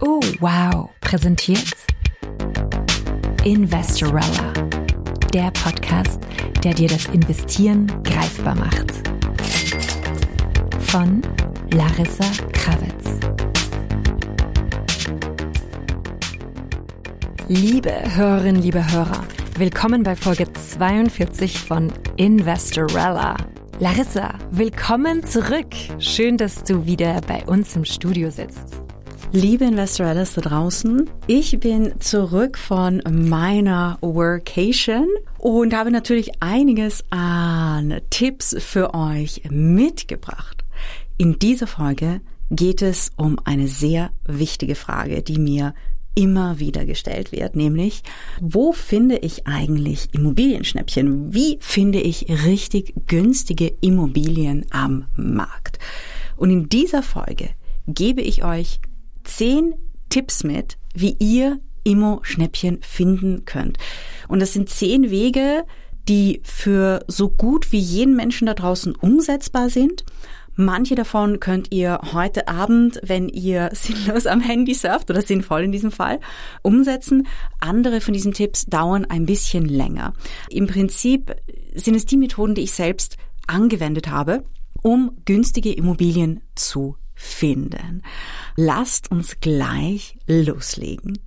Oh, wow. Präsentiert Investorella. Der Podcast, der dir das Investieren greifbar macht. Von Larissa Krawitz. Liebe Hörerinnen, liebe Hörer, willkommen bei Folge 42 von Investorella. Larissa, willkommen zurück. Schön, dass du wieder bei uns im Studio sitzt. Liebe Investorellas da draußen, ich bin zurück von meiner Workation und habe natürlich einiges an Tipps für euch mitgebracht. In dieser Folge geht es um eine sehr wichtige Frage, die mir immer wieder gestellt wird, nämlich wo finde ich eigentlich Immobilienschnäppchen? Wie finde ich richtig günstige Immobilien am Markt? Und in dieser Folge gebe ich euch zehn Tipps mit, wie ihr Immo-Schnäppchen finden könnt. Und das sind zehn Wege, die für so gut wie jeden Menschen da draußen umsetzbar sind Manche davon könnt ihr heute Abend, wenn ihr sinnlos am Handy surft oder sinnvoll in diesem Fall, umsetzen. Andere von diesen Tipps dauern ein bisschen länger. Im Prinzip sind es die Methoden, die ich selbst angewendet habe, um günstige Immobilien zu finden. Lasst uns gleich loslegen.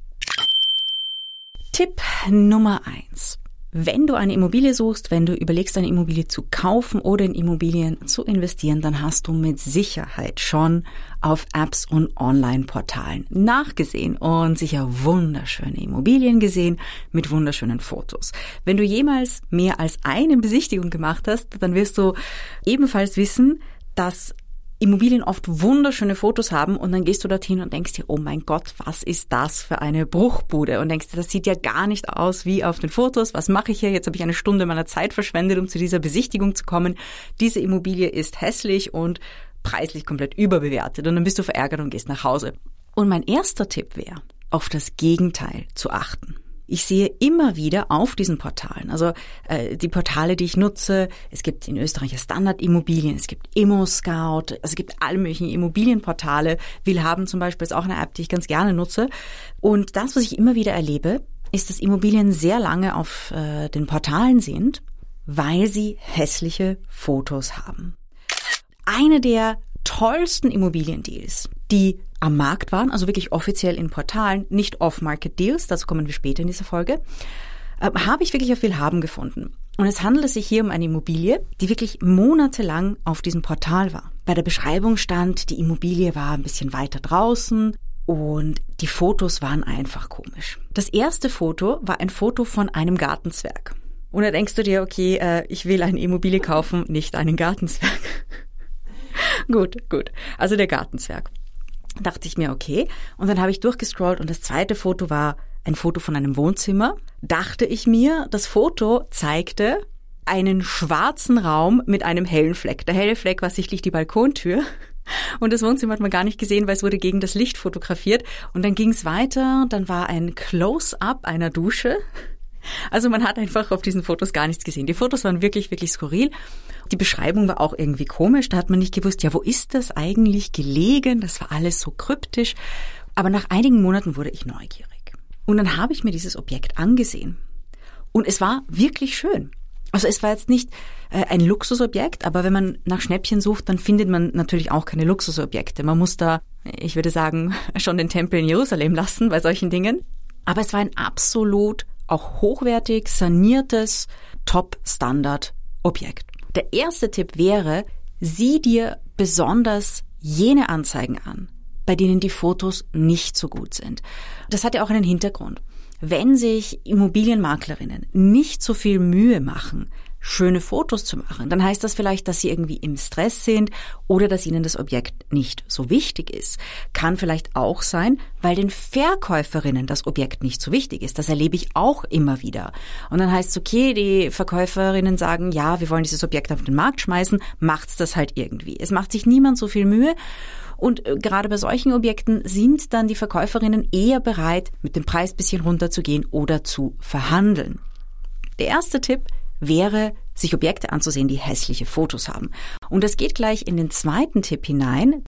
Tipp Nummer eins. Wenn du eine Immobilie suchst, wenn du überlegst, eine Immobilie zu kaufen oder in Immobilien zu investieren, dann hast du mit Sicherheit schon auf Apps und Online-Portalen nachgesehen und sicher wunderschöne Immobilien gesehen mit wunderschönen Fotos. Wenn du jemals mehr als eine Besichtigung gemacht hast, dann wirst du ebenfalls wissen, dass Immobilien oft wunderschöne Fotos haben und dann gehst du dorthin und denkst dir, oh mein Gott, was ist das für eine Bruchbude? Und denkst dir, das sieht ja gar nicht aus wie auf den Fotos. Was mache ich hier? Jetzt habe ich eine Stunde meiner Zeit verschwendet, um zu dieser Besichtigung zu kommen. Diese Immobilie ist hässlich und preislich komplett überbewertet. Und dann bist du verärgert und gehst nach Hause. Und mein erster Tipp wäre, auf das Gegenteil zu achten. Ich sehe immer wieder auf diesen Portalen, also äh, die Portale, die ich nutze, es gibt in Österreich Standardimmobilien, es gibt ImmoScout, also es gibt alle möglichen Immobilienportale. Willhaben zum Beispiel ist auch eine App, die ich ganz gerne nutze. Und das, was ich immer wieder erlebe, ist, dass Immobilien sehr lange auf äh, den Portalen sind, weil sie hässliche Fotos haben. Eine der tollsten Immobiliendeals, die am Markt waren, also wirklich offiziell in Portalen, nicht Off-Market-Deals, dazu kommen wir später in dieser Folge, äh, habe ich wirklich auf Willhaben gefunden. Und es handelt sich hier um eine Immobilie, die wirklich monatelang auf diesem Portal war. Bei der Beschreibung stand, die Immobilie war ein bisschen weiter draußen und die Fotos waren einfach komisch. Das erste Foto war ein Foto von einem Gartenzwerg. Und da denkst du dir, okay, äh, ich will eine Immobilie kaufen, nicht einen Gartenzwerg. gut, gut. Also der Gartenzwerg dachte ich mir, okay. Und dann habe ich durchgescrollt und das zweite Foto war ein Foto von einem Wohnzimmer. Dachte ich mir, das Foto zeigte einen schwarzen Raum mit einem hellen Fleck. Der helle Fleck war sichtlich die Balkontür. Und das Wohnzimmer hat man gar nicht gesehen, weil es wurde gegen das Licht fotografiert. Und dann ging es weiter. Dann war ein Close-up einer Dusche. Also man hat einfach auf diesen Fotos gar nichts gesehen. Die Fotos waren wirklich, wirklich skurril. Die Beschreibung war auch irgendwie komisch. Da hat man nicht gewusst, ja, wo ist das eigentlich gelegen? Das war alles so kryptisch. Aber nach einigen Monaten wurde ich neugierig. Und dann habe ich mir dieses Objekt angesehen. Und es war wirklich schön. Also es war jetzt nicht äh, ein Luxusobjekt, aber wenn man nach Schnäppchen sucht, dann findet man natürlich auch keine Luxusobjekte. Man muss da, ich würde sagen, schon den Tempel in Jerusalem lassen bei solchen Dingen. Aber es war ein absolut auch hochwertig saniertes Top-Standard-Objekt. Der erste Tipp wäre, sieh dir besonders jene Anzeigen an, bei denen die Fotos nicht so gut sind. Das hat ja auch einen Hintergrund. Wenn sich Immobilienmaklerinnen nicht so viel Mühe machen, schöne Fotos zu machen, dann heißt das vielleicht, dass sie irgendwie im Stress sind oder dass ihnen das Objekt nicht so wichtig ist. Kann vielleicht auch sein, weil den Verkäuferinnen das Objekt nicht so wichtig ist. Das erlebe ich auch immer wieder. Und dann heißt es, okay, die Verkäuferinnen sagen, ja, wir wollen dieses Objekt auf den Markt schmeißen, macht's das halt irgendwie. Es macht sich niemand so viel Mühe. Und äh, gerade bei solchen Objekten sind dann die Verkäuferinnen eher bereit, mit dem Preis bisschen runterzugehen oder zu verhandeln. Der erste Tipp, wäre, sich Objekte anzusehen, die hässliche Fotos haben. Und das geht gleich in den zweiten Tipp hinein.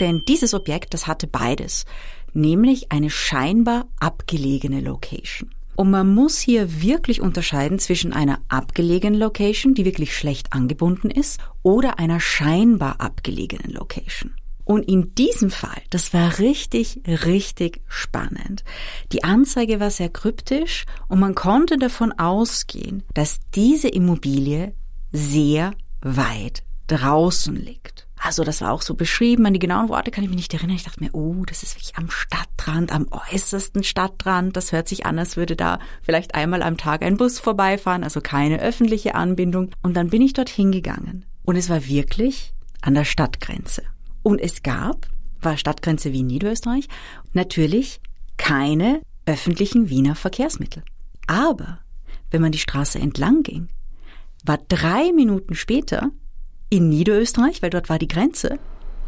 Denn dieses Objekt, das hatte beides, nämlich eine scheinbar abgelegene Location. Und man muss hier wirklich unterscheiden zwischen einer abgelegenen Location, die wirklich schlecht angebunden ist, oder einer scheinbar abgelegenen Location. Und in diesem Fall, das war richtig, richtig spannend. Die Anzeige war sehr kryptisch und man konnte davon ausgehen, dass diese Immobilie sehr weit draußen liegt. Also das war auch so beschrieben. An die genauen Worte kann ich mich nicht erinnern. Ich dachte mir, oh, das ist wirklich am Stadtrand, am äußersten Stadtrand. Das hört sich an, als würde da vielleicht einmal am Tag ein Bus vorbeifahren, also keine öffentliche Anbindung. Und dann bin ich dorthin gegangen. Und es war wirklich an der Stadtgrenze. Und es gab, war Stadtgrenze Wien Niederösterreich, natürlich keine öffentlichen Wiener Verkehrsmittel. Aber wenn man die Straße entlang ging, war drei Minuten später in Niederösterreich, weil dort war die Grenze,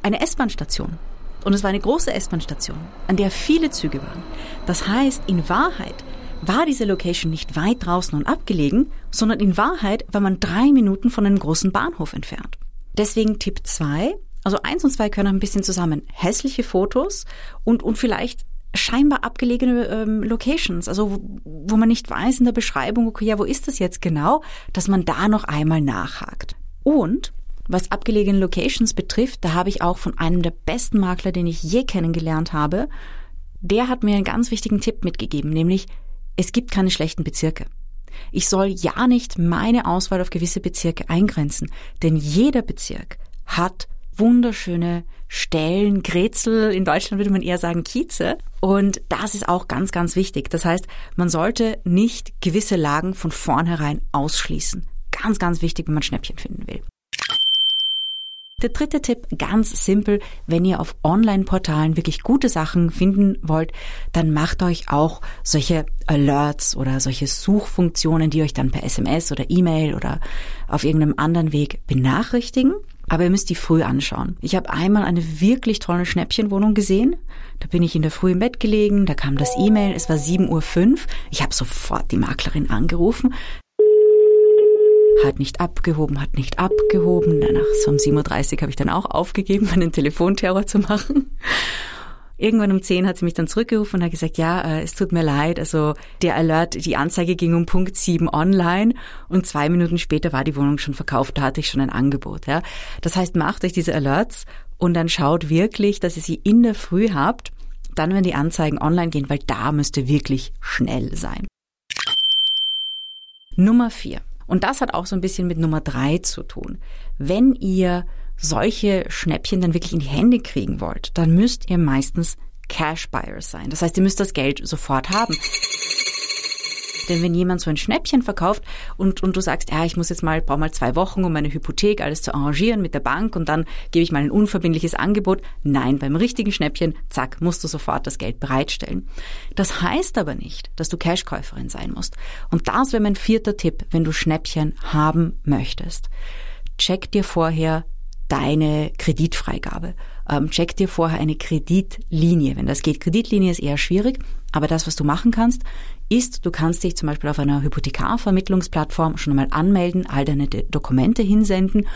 eine S-Bahn-Station. Und es war eine große S-Bahn-Station, an der viele Züge waren. Das heißt, in Wahrheit war diese Location nicht weit draußen und abgelegen, sondern in Wahrheit war man drei Minuten von einem großen Bahnhof entfernt. Deswegen Tipp zwei: also eins und zwei können ein bisschen zusammen. Hässliche Fotos und, und vielleicht scheinbar abgelegene ähm, Locations, also wo, wo man nicht weiß in der Beschreibung, okay, ja, wo ist das jetzt genau, dass man da noch einmal nachhakt. Und was abgelegene Locations betrifft, da habe ich auch von einem der besten Makler, den ich je kennengelernt habe, der hat mir einen ganz wichtigen Tipp mitgegeben, nämlich es gibt keine schlechten Bezirke. Ich soll ja nicht meine Auswahl auf gewisse Bezirke eingrenzen, denn jeder Bezirk hat wunderschöne Stellen, Grätzel, in Deutschland würde man eher sagen Kieze. Und das ist auch ganz, ganz wichtig. Das heißt, man sollte nicht gewisse Lagen von vornherein ausschließen. Ganz, ganz wichtig, wenn man Schnäppchen finden will. Der dritte Tipp, ganz simpel, wenn ihr auf Online-Portalen wirklich gute Sachen finden wollt, dann macht euch auch solche Alerts oder solche Suchfunktionen, die euch dann per SMS oder E-Mail oder auf irgendeinem anderen Weg benachrichtigen. Aber ihr müsst die früh anschauen. Ich habe einmal eine wirklich tolle Schnäppchenwohnung gesehen. Da bin ich in der Früh im Bett gelegen, da kam das E-Mail, es war 7.05 Uhr. Ich habe sofort die Maklerin angerufen. Hat nicht abgehoben, hat nicht abgehoben. Danach so um 7.30 Uhr habe ich dann auch aufgegeben, einen Telefonterror zu machen. Irgendwann um 10 hat sie mich dann zurückgerufen und hat gesagt, ja, äh, es tut mir leid, also der Alert, die Anzeige ging um Punkt 7 online und zwei Minuten später war die Wohnung schon verkauft, da hatte ich schon ein Angebot. Ja. Das heißt, macht euch diese Alerts und dann schaut wirklich, dass ihr sie in der Früh habt, dann wenn die Anzeigen online gehen, weil da müsst ihr wirklich schnell sein. Nummer 4. Und das hat auch so ein bisschen mit Nummer 3 zu tun. Wenn ihr solche Schnäppchen dann wirklich in die Hände kriegen wollt, dann müsst ihr meistens Cash Buyers sein. Das heißt, ihr müsst das Geld sofort haben. Denn wenn jemand so ein Schnäppchen verkauft und, und du sagst, ja, ich muss jetzt mal, brauche mal zwei Wochen, um meine Hypothek alles zu arrangieren mit der Bank und dann gebe ich mal ein unverbindliches Angebot. Nein, beim richtigen Schnäppchen, zack, musst du sofort das Geld bereitstellen. Das heißt aber nicht, dass du Cashkäuferin sein musst. Und das wäre mein vierter Tipp, wenn du Schnäppchen haben möchtest. Check dir vorher deine Kreditfreigabe. Ähm, check dir vorher eine Kreditlinie. Wenn das geht, Kreditlinie ist eher schwierig, aber das, was du machen kannst, ist, du kannst dich zum Beispiel auf einer Hypothekarvermittlungsplattform schon einmal anmelden, all deine Dokumente hinsenden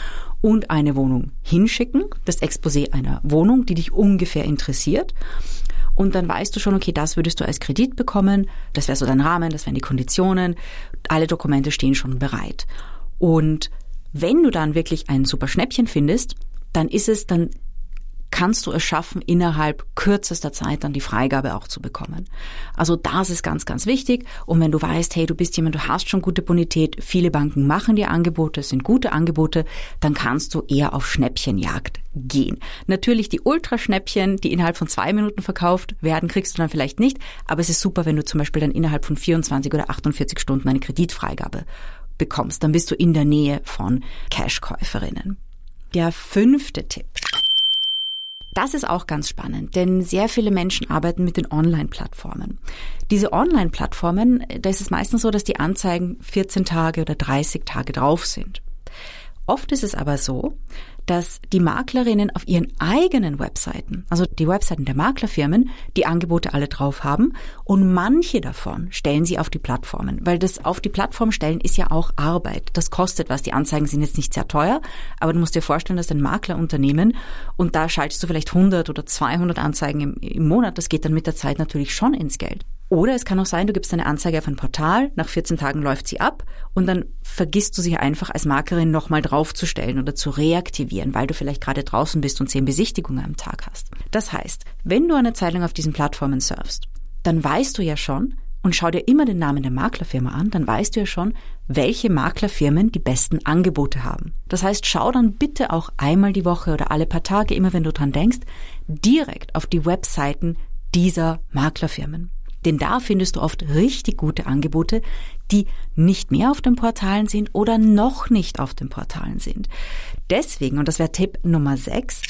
und eine Wohnung hinschicken, das Exposé einer Wohnung, die dich ungefähr interessiert. Und dann weißt du schon, okay, das würdest du als Kredit bekommen, das wäre so dein Rahmen, das wären die Konditionen, alle Dokumente stehen schon bereit. Und wenn du dann wirklich ein super Schnäppchen findest, dann ist es, dann kannst du es schaffen, innerhalb kürzester Zeit dann die Freigabe auch zu bekommen. Also das ist ganz, ganz wichtig. Und wenn du weißt, hey, du bist jemand, du hast schon gute Bonität, viele Banken machen dir Angebote, sind gute Angebote, dann kannst du eher auf Schnäppchenjagd gehen. Natürlich die Ultraschnäppchen, die innerhalb von zwei Minuten verkauft werden, kriegst du dann vielleicht nicht. Aber es ist super, wenn du zum Beispiel dann innerhalb von 24 oder 48 Stunden eine Kreditfreigabe bekommst. Dann bist du in der Nähe von Cashkäuferinnen. Der fünfte Tipp. Das ist auch ganz spannend, denn sehr viele Menschen arbeiten mit den Online-Plattformen. Diese Online-Plattformen, da ist es meistens so, dass die Anzeigen 14 Tage oder 30 Tage drauf sind. Oft ist es aber so, dass die Maklerinnen auf ihren eigenen Webseiten, also die Webseiten der Maklerfirmen, die Angebote alle drauf haben und manche davon stellen sie auf die Plattformen, weil das auf die Plattform stellen ist ja auch Arbeit. Das kostet was. Die Anzeigen sind jetzt nicht sehr teuer, aber du musst dir vorstellen, dass ein Maklerunternehmen und da schaltest du vielleicht 100 oder 200 Anzeigen im, im Monat, das geht dann mit der Zeit natürlich schon ins Geld. Oder es kann auch sein, du gibst eine Anzeige auf ein Portal, nach 14 Tagen läuft sie ab und dann vergisst du sie einfach als Maklerin nochmal draufzustellen oder zu reaktivieren, weil du vielleicht gerade draußen bist und zehn Besichtigungen am Tag hast. Das heißt, wenn du eine Zeit lang auf diesen Plattformen surfst, dann weißt du ja schon, und schau dir immer den Namen der Maklerfirma an, dann weißt du ja schon, welche Maklerfirmen die besten Angebote haben. Das heißt, schau dann bitte auch einmal die Woche oder alle paar Tage, immer wenn du dran denkst, direkt auf die Webseiten dieser Maklerfirmen. Denn da findest du oft richtig gute Angebote, die nicht mehr auf den Portalen sind oder noch nicht auf den Portalen sind. Deswegen, und das wäre Tipp Nummer 6,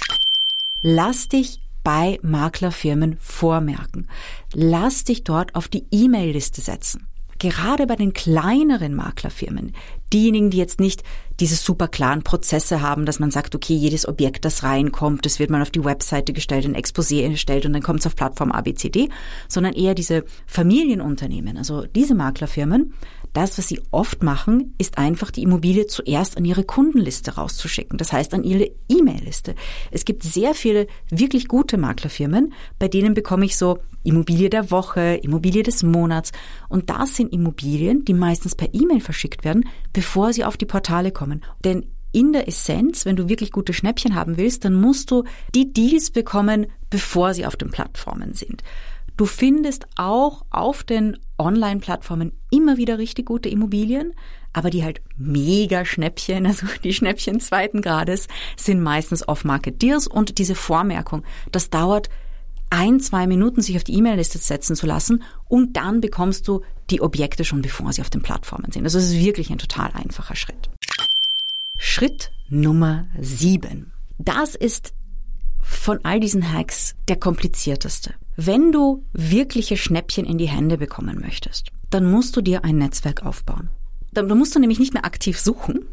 lass dich bei Maklerfirmen vormerken. Lass dich dort auf die E-Mail-Liste setzen gerade bei den kleineren Maklerfirmen, diejenigen, die jetzt nicht diese super klaren Prozesse haben, dass man sagt, okay, jedes Objekt, das reinkommt, das wird mal auf die Webseite gestellt, ein Exposé erstellt und dann kommt es auf Plattform ABCD, sondern eher diese Familienunternehmen, also diese Maklerfirmen, das, was sie oft machen, ist einfach die Immobilie zuerst an ihre Kundenliste rauszuschicken. Das heißt an ihre E-Mail-Liste. Es gibt sehr viele wirklich gute Maklerfirmen, bei denen bekomme ich so Immobilie der Woche, Immobilie des Monats. Und das sind Immobilien, die meistens per E-Mail verschickt werden, bevor sie auf die Portale kommen. Denn in der Essenz, wenn du wirklich gute Schnäppchen haben willst, dann musst du die Deals bekommen, bevor sie auf den Plattformen sind. Du findest auch auf den Online-Plattformen immer wieder richtig gute Immobilien, aber die halt mega Schnäppchen, also die Schnäppchen zweiten Grades, sind meistens Off-Market-Deals und diese Vormerkung, das dauert ein, zwei Minuten sich auf die E-Mail-Liste setzen zu lassen und dann bekommst du die Objekte schon, bevor sie auf den Plattformen sind. Also es ist wirklich ein total einfacher Schritt. Schritt Nummer sieben. Das ist von all diesen Hacks der komplizierteste. Wenn du wirkliche Schnäppchen in die Hände bekommen möchtest, dann musst du dir ein Netzwerk aufbauen. Dann musst du nämlich nicht mehr aktiv suchen,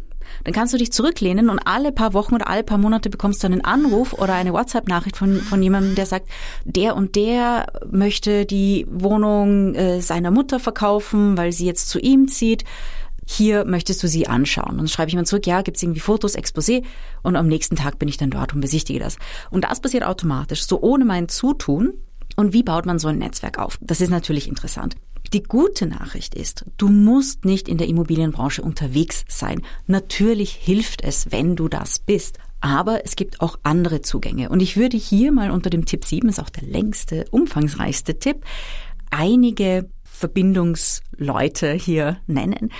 dann kannst du dich zurücklehnen und alle paar Wochen oder alle paar Monate bekommst du einen Anruf oder eine WhatsApp-Nachricht von, von jemandem, der sagt, der und der möchte die Wohnung äh, seiner Mutter verkaufen, weil sie jetzt zu ihm zieht. Hier möchtest du sie anschauen. Und dann schreibe ich mir zurück, ja, gibt's irgendwie Fotos, Exposé und am nächsten Tag bin ich dann dort und besichtige das. Und das passiert automatisch, so ohne mein Zutun. Und wie baut man so ein Netzwerk auf? Das ist natürlich interessant. Die gute Nachricht ist, du musst nicht in der Immobilienbranche unterwegs sein. Natürlich hilft es, wenn du das bist. Aber es gibt auch andere Zugänge. Und ich würde hier mal unter dem Tipp 7, ist auch der längste, umfangreichste Tipp, einige Verbindungsleute hier nennen.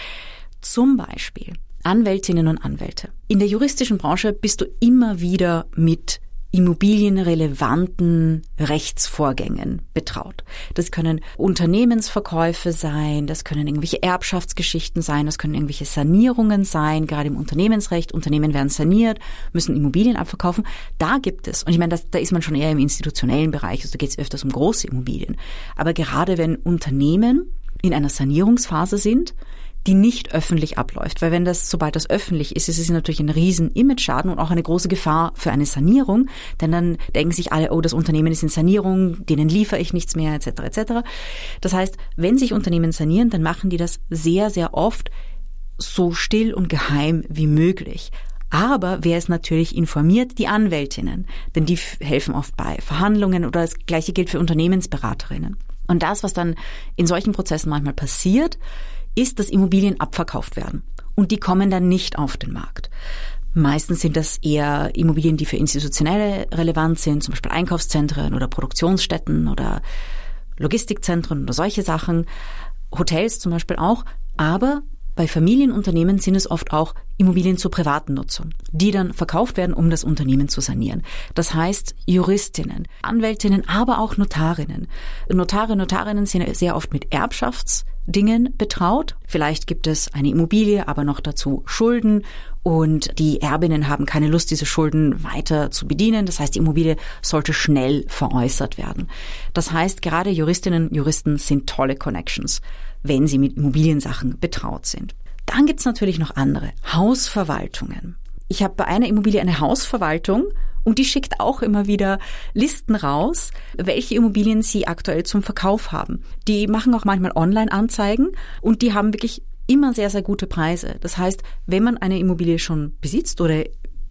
Zum Beispiel Anwältinnen und Anwälte. In der juristischen Branche bist du immer wieder mit immobilienrelevanten Rechtsvorgängen betraut. Das können Unternehmensverkäufe sein, das können irgendwelche Erbschaftsgeschichten sein, das können irgendwelche Sanierungen sein, gerade im Unternehmensrecht. Unternehmen werden saniert, müssen Immobilien abverkaufen. Da gibt es, und ich meine, das, da ist man schon eher im institutionellen Bereich, also da geht es öfters um große Immobilien. Aber gerade wenn Unternehmen in einer Sanierungsphase sind, die nicht öffentlich abläuft. Weil wenn das, sobald das öffentlich ist, ist es natürlich ein riesen Image-Schaden und auch eine große Gefahr für eine Sanierung. Denn dann denken sich alle, oh, das Unternehmen ist in Sanierung, denen liefere ich nichts mehr, etc. etc. Das heißt, wenn sich Unternehmen sanieren, dann machen die das sehr, sehr oft so still und geheim wie möglich. Aber wer ist natürlich informiert? Die Anwältinnen, denn die helfen oft bei Verhandlungen oder das gleiche gilt für Unternehmensberaterinnen. Und das, was dann in solchen Prozessen manchmal passiert, ist, dass Immobilien abverkauft werden. Und die kommen dann nicht auf den Markt. Meistens sind das eher Immobilien, die für institutionelle relevant sind, zum Beispiel Einkaufszentren oder Produktionsstätten oder Logistikzentren oder solche Sachen. Hotels zum Beispiel auch. Aber bei Familienunternehmen sind es oft auch Immobilien zur privaten Nutzung, die dann verkauft werden, um das Unternehmen zu sanieren. Das heißt Juristinnen, Anwältinnen, aber auch Notarinnen. Notare, Notarinnen sind sehr oft mit Erbschaftsdingen betraut. Vielleicht gibt es eine Immobilie, aber noch dazu Schulden und die Erbinnen haben keine Lust, diese Schulden weiter zu bedienen. Das heißt, die Immobilie sollte schnell veräußert werden. Das heißt, gerade Juristinnen, Juristen sind tolle Connections wenn sie mit Immobiliensachen betraut sind. Dann gibt's natürlich noch andere Hausverwaltungen. ich habe bei einer Immobilie eine Hausverwaltung und die schickt auch immer wieder Listen raus, welche Immobilien sie aktuell zum Verkauf haben. Die machen auch manchmal Online-Anzeigen und die haben wirklich immer sehr, sehr gute Preise. Das heißt, wenn man eine Immobilie schon besitzt oder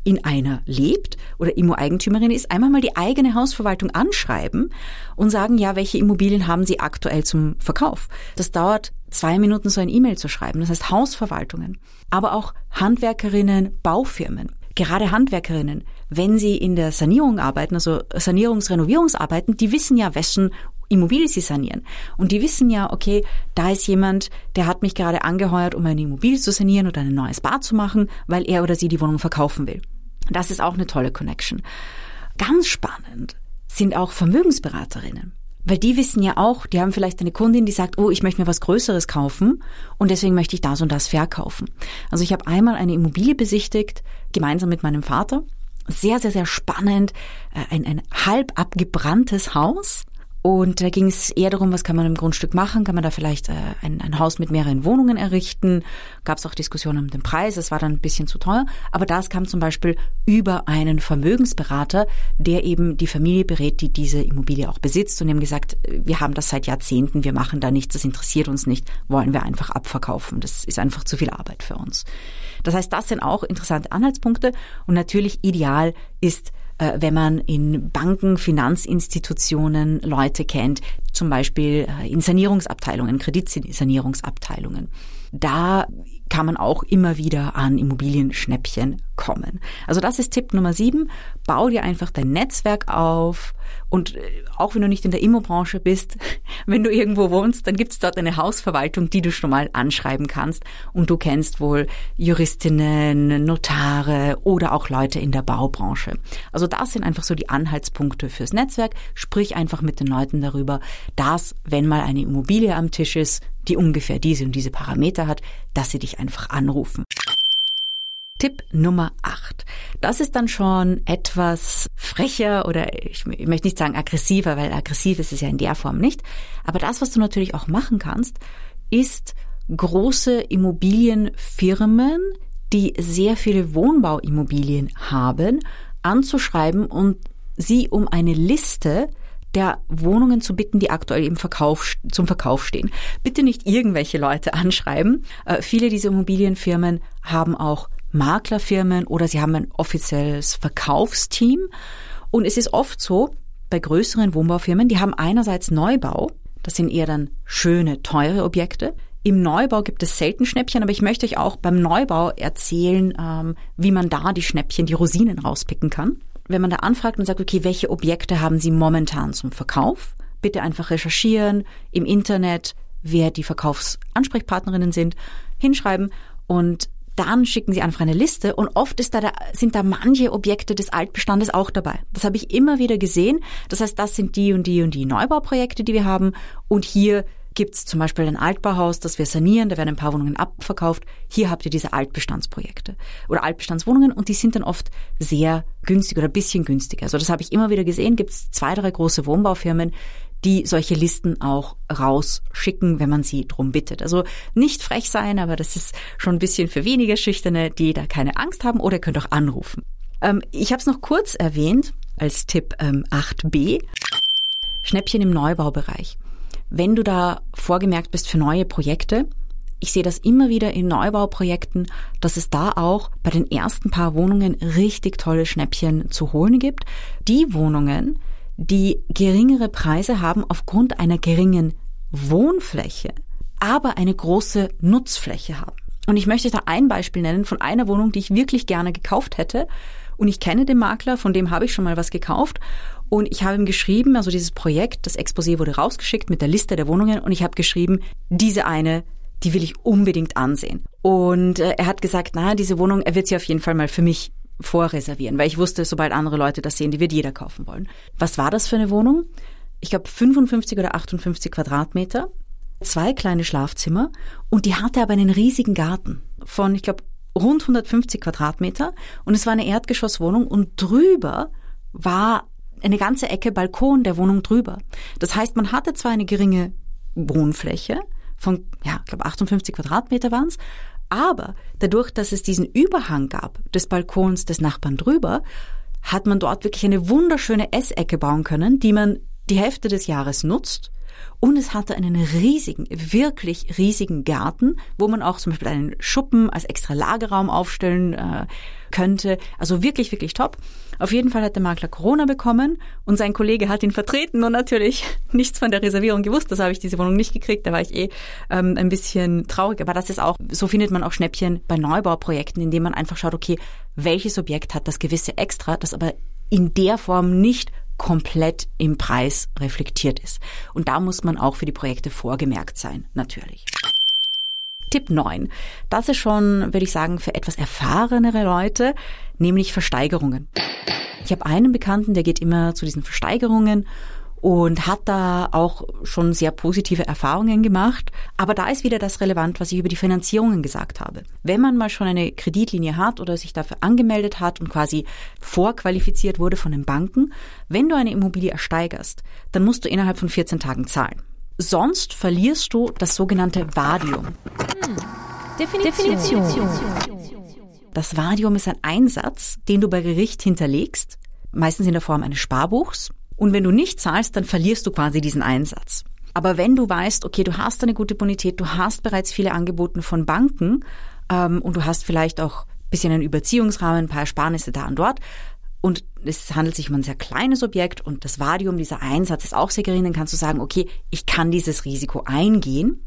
in einer lebt oder Immo-Eigentümerin ist, einmal mal die eigene Hausverwaltung anschreiben und sagen, ja, welche Immobilien haben Sie aktuell zum Verkauf? Das dauert zwei Minuten, so ein E-Mail zu schreiben. Das heißt Hausverwaltungen, aber auch Handwerkerinnen, Baufirmen. Gerade Handwerkerinnen, wenn sie in der Sanierung arbeiten, also Sanierungsrenovierungsarbeiten, die wissen ja, wessen Immobilie sie sanieren. Und die wissen ja, okay, da ist jemand, der hat mich gerade angeheuert, um eine Immobilie zu sanieren oder ein neues Bad zu machen, weil er oder sie die Wohnung verkaufen will. Das ist auch eine tolle Connection. Ganz spannend sind auch Vermögensberaterinnen. Weil die wissen ja auch, die haben vielleicht eine Kundin, die sagt, oh, ich möchte mir was Größeres kaufen und deswegen möchte ich das und das verkaufen. Also ich habe einmal eine Immobilie besichtigt, gemeinsam mit meinem Vater. Sehr, sehr, sehr spannend. Äh, ein, ein halb abgebranntes Haus und da ging es eher darum, was kann man im Grundstück machen? Kann man da vielleicht äh, ein, ein Haus mit mehreren Wohnungen errichten? Gab es auch Diskussionen um den Preis, es war dann ein bisschen zu teuer. Aber das kam zum Beispiel über einen Vermögensberater, der eben die Familie berät, die diese Immobilie auch besitzt. Und die haben gesagt, wir haben das seit Jahrzehnten, wir machen da nichts, das interessiert uns nicht, wollen wir einfach abverkaufen. Das ist einfach zu viel Arbeit für uns. Das heißt, das sind auch interessante Anhaltspunkte. Und natürlich ideal ist wenn man in Banken, Finanzinstitutionen Leute kennt, zum Beispiel äh, in Sanierungsabteilungen, Kreditsanierungsabteilungen. Da kann man auch immer wieder an Immobilienschnäppchen kommen. Also das ist Tipp Nummer sieben. Bau dir einfach dein Netzwerk auf und äh, auch wenn du nicht in der Immobranche bist, wenn du irgendwo wohnst, dann gibt es dort eine Hausverwaltung, die du schon mal anschreiben kannst und du kennst wohl Juristinnen, Notare oder auch Leute in der Baubranche. Also das sind einfach so die Anhaltspunkte fürs Netzwerk. Sprich einfach mit den Leuten darüber, dass wenn mal eine Immobilie am Tisch ist, die ungefähr diese und diese Parameter hat, dass sie dich einfach anrufen. Tipp Nummer 8. Das ist dann schon etwas frecher oder ich, möchte nicht sagen aggressiver, weil aggressiv ist es ja in der Form nicht. Aber das, was du natürlich auch machen kannst, ist große Immobilienfirmen, die sehr viele Wohnbauimmobilien haben, anzuschreiben und sie um eine Liste der Wohnungen zu bitten, die aktuell im Verkauf, zum Verkauf stehen. Bitte nicht irgendwelche Leute anschreiben. Äh, viele dieser Immobilienfirmen haben auch Maklerfirmen oder sie haben ein offizielles Verkaufsteam. Und es ist oft so, bei größeren Wohnbaufirmen, die haben einerseits Neubau, das sind eher dann schöne, teure Objekte. Im Neubau gibt es selten Schnäppchen, aber ich möchte euch auch beim Neubau erzählen, ähm, wie man da die Schnäppchen, die Rosinen rauspicken kann wenn man da anfragt und sagt, okay, welche Objekte haben Sie momentan zum Verkauf? Bitte einfach recherchieren im Internet, wer die Verkaufsansprechpartnerinnen sind, hinschreiben und dann schicken sie einfach eine Liste und oft ist da, da, sind da manche Objekte des Altbestandes auch dabei. Das habe ich immer wieder gesehen. Das heißt, das sind die und die und die Neubauprojekte, die wir haben und hier gibt es zum Beispiel ein Altbauhaus, das wir sanieren, da werden ein paar Wohnungen abverkauft. Hier habt ihr diese Altbestandsprojekte oder Altbestandswohnungen und die sind dann oft sehr günstig oder ein bisschen günstiger. Also das habe ich immer wieder gesehen. Gibt es zwei, drei große Wohnbaufirmen, die solche Listen auch rausschicken, wenn man sie drum bittet. Also nicht frech sein, aber das ist schon ein bisschen für weniger Schüchterne, die da keine Angst haben oder ihr könnt auch anrufen. Ähm, ich habe es noch kurz erwähnt als Tipp ähm, 8b. Schnäppchen im Neubaubereich wenn du da vorgemerkt bist für neue Projekte. Ich sehe das immer wieder in Neubauprojekten, dass es da auch bei den ersten paar Wohnungen richtig tolle Schnäppchen zu holen gibt. Die Wohnungen, die geringere Preise haben aufgrund einer geringen Wohnfläche, aber eine große Nutzfläche haben. Und ich möchte da ein Beispiel nennen von einer Wohnung, die ich wirklich gerne gekauft hätte. Und ich kenne den Makler, von dem habe ich schon mal was gekauft. Und ich habe ihm geschrieben, also dieses Projekt, das Exposé wurde rausgeschickt mit der Liste der Wohnungen und ich habe geschrieben, diese eine, die will ich unbedingt ansehen. Und äh, er hat gesagt, na, diese Wohnung, er wird sie auf jeden Fall mal für mich vorreservieren, weil ich wusste, sobald andere Leute das sehen, die wird jeder kaufen wollen. Was war das für eine Wohnung? Ich glaube 55 oder 58 Quadratmeter, zwei kleine Schlafzimmer und die hatte aber einen riesigen Garten von, ich glaube, rund 150 Quadratmeter und es war eine Erdgeschosswohnung und drüber war eine ganze Ecke Balkon der Wohnung drüber. Das heißt, man hatte zwar eine geringe Wohnfläche von, ja, ich glaube 58 Quadratmeter waren es, Aber dadurch, dass es diesen Überhang gab des Balkons des Nachbarn drüber, hat man dort wirklich eine wunderschöne Essecke bauen können, die man die Hälfte des Jahres nutzt und es hatte einen riesigen, wirklich riesigen Garten, wo man auch zum Beispiel einen Schuppen als extra Lagerraum aufstellen äh, könnte. Also wirklich, wirklich top. Auf jeden Fall hat der Makler Corona bekommen und sein Kollege hat ihn vertreten und natürlich nichts von der Reservierung gewusst. Das habe ich diese Wohnung nicht gekriegt. Da war ich eh ähm, ein bisschen traurig. Aber das ist auch, so findet man auch Schnäppchen bei Neubauprojekten, indem man einfach schaut, okay, welches Objekt hat das gewisse Extra, das aber in der Form nicht komplett im Preis reflektiert ist. Und da muss man auch für die Projekte vorgemerkt sein, natürlich. Tipp 9. Das ist schon, würde ich sagen, für etwas erfahrenere Leute, nämlich Versteigerungen. Ich habe einen Bekannten, der geht immer zu diesen Versteigerungen und hat da auch schon sehr positive Erfahrungen gemacht. Aber da ist wieder das relevant, was ich über die Finanzierungen gesagt habe. Wenn man mal schon eine Kreditlinie hat oder sich dafür angemeldet hat und quasi vorqualifiziert wurde von den Banken, wenn du eine Immobilie ersteigerst, dann musst du innerhalb von 14 Tagen zahlen. Sonst verlierst du das sogenannte Vadium. Definition. Definition. Das Vadium ist ein Einsatz, den du bei Gericht hinterlegst, meistens in der Form eines Sparbuchs und wenn du nicht zahlst, dann verlierst du quasi diesen Einsatz. Aber wenn du weißt, okay, du hast eine gute Bonität, du hast bereits viele Angebote von Banken ähm, und du hast vielleicht auch ein bisschen einen Überziehungsrahmen, ein paar Ersparnisse da und dort, und es handelt sich um ein sehr kleines Objekt und das Vadium, dieser Einsatz ist auch sehr gering, dann kannst du sagen, okay, ich kann dieses Risiko eingehen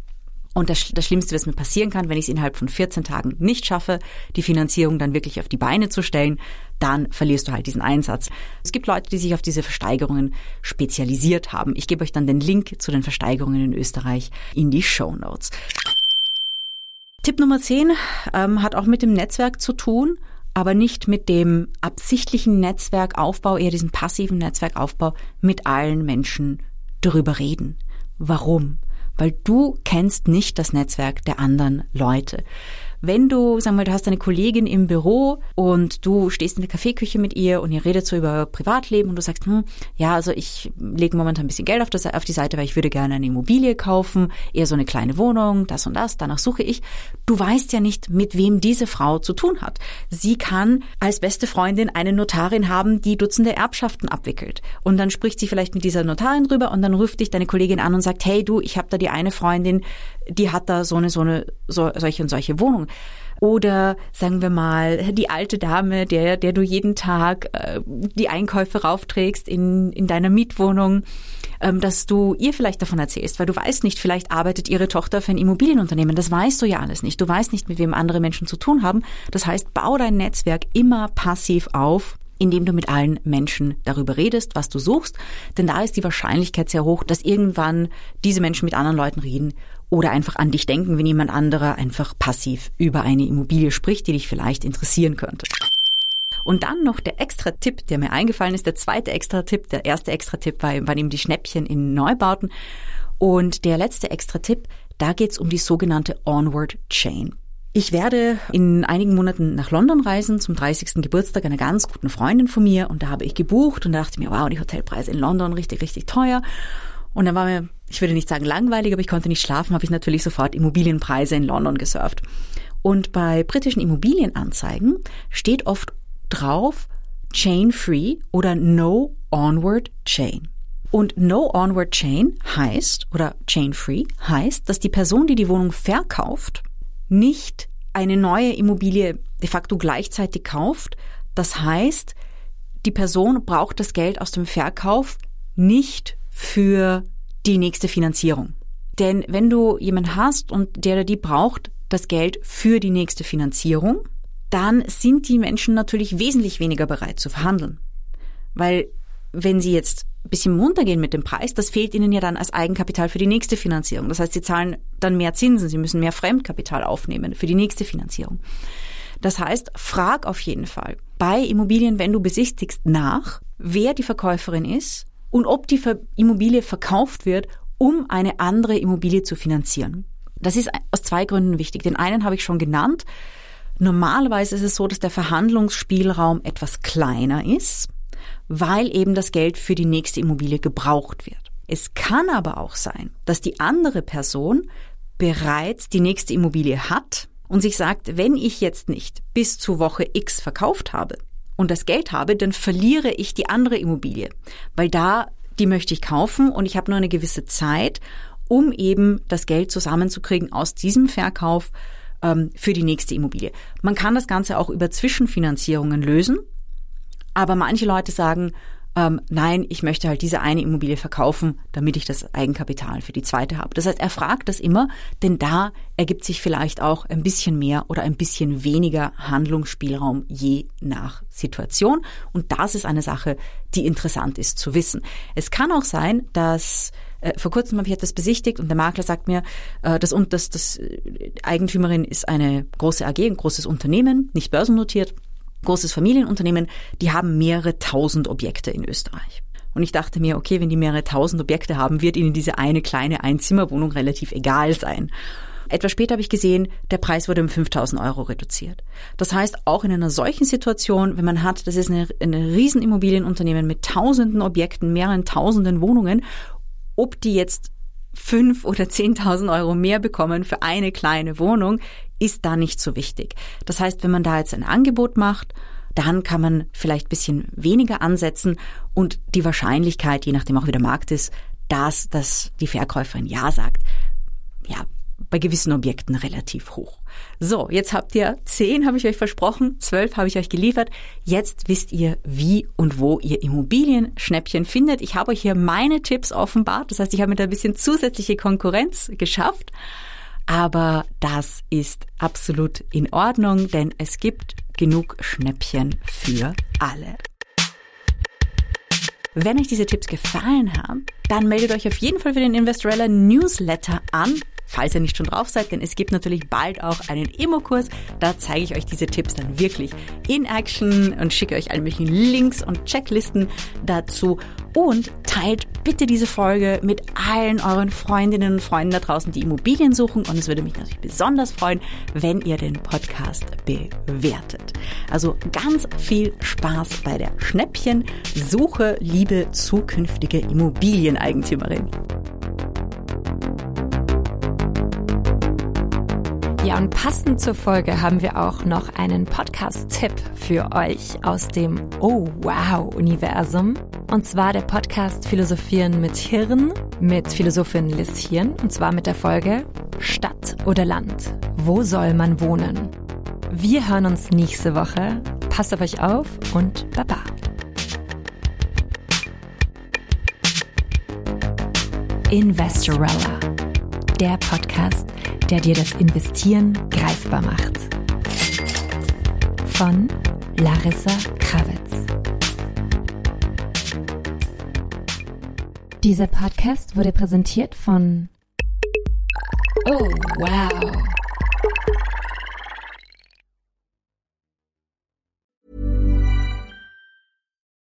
und das, das Schlimmste, was mir passieren kann, wenn ich es innerhalb von 14 Tagen nicht schaffe, die Finanzierung dann wirklich auf die Beine zu stellen, dann verlierst du halt diesen Einsatz. Es gibt Leute, die sich auf diese Versteigerungen spezialisiert haben. Ich gebe euch dann den Link zu den Versteigerungen in Österreich in die Show Notes. Tipp Nummer 10 ähm, hat auch mit dem Netzwerk zu tun, aber nicht mit dem absichtlichen Netzwerkaufbau, eher diesem passiven Netzwerkaufbau mit allen Menschen darüber reden. Warum? Weil du kennst nicht das Netzwerk der anderen Leute. Wenn du, sagen wir, du hast eine Kollegin im Büro und du stehst in der Kaffeeküche mit ihr und ihr redet so über Privatleben und du sagst, hm, ja, also ich lege momentan ein bisschen Geld auf, das, auf die Seite, weil ich würde gerne eine Immobilie kaufen, eher so eine kleine Wohnung, das und das, danach suche ich. Du weißt ja nicht, mit wem diese Frau zu tun hat. Sie kann als beste Freundin eine Notarin haben, die Dutzende Erbschaften abwickelt. Und dann spricht sie vielleicht mit dieser Notarin drüber und dann ruft dich deine Kollegin an und sagt, hey du, ich habe da die eine Freundin, die hat da so eine, so eine, so, solche und solche Wohnung. Oder sagen wir mal, die alte Dame, der, der du jeden Tag äh, die Einkäufe raufträgst in, in deiner Mietwohnung, ähm, dass du ihr vielleicht davon erzählst, weil du weißt nicht, vielleicht arbeitet ihre Tochter für ein Immobilienunternehmen. Das weißt du ja alles nicht. Du weißt nicht, mit wem andere Menschen zu tun haben. Das heißt, bau dein Netzwerk immer passiv auf indem du mit allen Menschen darüber redest, was du suchst. Denn da ist die Wahrscheinlichkeit sehr hoch, dass irgendwann diese Menschen mit anderen Leuten reden oder einfach an dich denken, wenn jemand anderer einfach passiv über eine Immobilie spricht, die dich vielleicht interessieren könnte. Und dann noch der extra Tipp, der mir eingefallen ist, der zweite extra Tipp. Der erste extra Tipp war, waren eben die Schnäppchen in Neubauten. Und der letzte extra Tipp, da geht's um die sogenannte Onward Chain. Ich werde in einigen Monaten nach London reisen zum 30. Geburtstag einer ganz guten Freundin von mir und da habe ich gebucht und dachte mir, wow, die Hotelpreise in London richtig, richtig teuer. Und dann war mir, ich würde nicht sagen langweilig, aber ich konnte nicht schlafen, habe ich natürlich sofort Immobilienpreise in London gesurft. Und bei britischen Immobilienanzeigen steht oft drauf Chain Free oder No Onward Chain. Und No Onward Chain heißt, oder Chain Free heißt, dass die Person, die die Wohnung verkauft, nicht eine neue Immobilie de facto gleichzeitig kauft. Das heißt, die Person braucht das Geld aus dem Verkauf nicht für die nächste Finanzierung. Denn wenn du jemanden hast und der oder die braucht das Geld für die nächste Finanzierung, dann sind die Menschen natürlich wesentlich weniger bereit zu verhandeln. Weil wenn sie jetzt ein bisschen runtergehen mit dem Preis, das fehlt ihnen ja dann als Eigenkapital für die nächste Finanzierung. Das heißt, sie zahlen dann mehr Zinsen, sie müssen mehr Fremdkapital aufnehmen für die nächste Finanzierung. Das heißt, frag auf jeden Fall bei Immobilien, wenn du besichtigst, nach, wer die Verkäuferin ist und ob die Immobilie verkauft wird, um eine andere Immobilie zu finanzieren. Das ist aus zwei Gründen wichtig. Den einen habe ich schon genannt. Normalerweise ist es so, dass der Verhandlungsspielraum etwas kleiner ist weil eben das Geld für die nächste Immobilie gebraucht wird. Es kann aber auch sein, dass die andere Person bereits die nächste Immobilie hat und sich sagt, wenn ich jetzt nicht bis zu Woche X verkauft habe und das Geld habe, dann verliere ich die andere Immobilie, weil da die möchte ich kaufen und ich habe nur eine gewisse Zeit, um eben das Geld zusammenzukriegen aus diesem Verkauf ähm, für die nächste Immobilie. Man kann das Ganze auch über Zwischenfinanzierungen lösen, aber manche Leute sagen, ähm, nein, ich möchte halt diese eine Immobilie verkaufen, damit ich das Eigenkapital für die zweite habe. Das heißt, er fragt das immer, denn da ergibt sich vielleicht auch ein bisschen mehr oder ein bisschen weniger Handlungsspielraum je nach Situation. Und das ist eine Sache, die interessant ist zu wissen. Es kann auch sein, dass äh, vor kurzem habe ich etwas besichtigt und der Makler sagt mir, äh, das, das, das Eigentümerin ist eine große AG, ein großes Unternehmen, nicht börsennotiert großes Familienunternehmen, die haben mehrere tausend Objekte in Österreich. Und ich dachte mir, okay, wenn die mehrere tausend Objekte haben, wird ihnen diese eine kleine Einzimmerwohnung relativ egal sein. Etwas später habe ich gesehen, der Preis wurde um 5000 Euro reduziert. Das heißt, auch in einer solchen Situation, wenn man hat, das ist eine, ein Riesenimmobilienunternehmen mit tausenden Objekten, mehreren tausenden Wohnungen, ob die jetzt fünf oder zehntausend Euro mehr bekommen für eine kleine Wohnung, ist da nicht so wichtig. Das heißt, wenn man da jetzt ein Angebot macht, dann kann man vielleicht bisschen weniger ansetzen und die Wahrscheinlichkeit, je nachdem auch wie der Markt ist, dass, dass die Verkäuferin Ja sagt, ja, bei gewissen Objekten relativ hoch. So, jetzt habt ihr zehn, habe ich euch versprochen, zwölf habe ich euch geliefert. Jetzt wisst ihr, wie und wo ihr Immobilienschnäppchen findet. Ich habe euch hier meine Tipps offenbart. Das heißt, ich habe da ein bisschen zusätzliche Konkurrenz geschafft. Aber das ist absolut in Ordnung, denn es gibt genug Schnäppchen für alle. Wenn euch diese Tipps gefallen haben, dann meldet euch auf jeden Fall für den Investorella Newsletter an falls ihr nicht schon drauf seid, denn es gibt natürlich bald auch einen Emo-Kurs. Da zeige ich euch diese Tipps dann wirklich in Action und schicke euch alle möglichen Links und Checklisten dazu. Und teilt bitte diese Folge mit allen euren Freundinnen und Freunden da draußen, die Immobilien suchen. Und es würde mich natürlich besonders freuen, wenn ihr den Podcast bewertet. Also ganz viel Spaß bei der Schnäppchensuche, liebe zukünftige Immobilieneigentümerin. Ja, und passend zur Folge haben wir auch noch einen Podcast-Tipp für euch aus dem Oh Wow Universum. Und zwar der Podcast Philosophieren mit Hirn mit Philosophin Liz Hirn. Und zwar mit der Folge Stadt oder Land? Wo soll man wohnen? Wir hören uns nächste Woche. Passt auf euch auf und Baba. Investorella, der Podcast der dir das Investieren greifbar macht. Von Larissa Krawitz. Dieser Podcast wurde präsentiert von Oh, wow.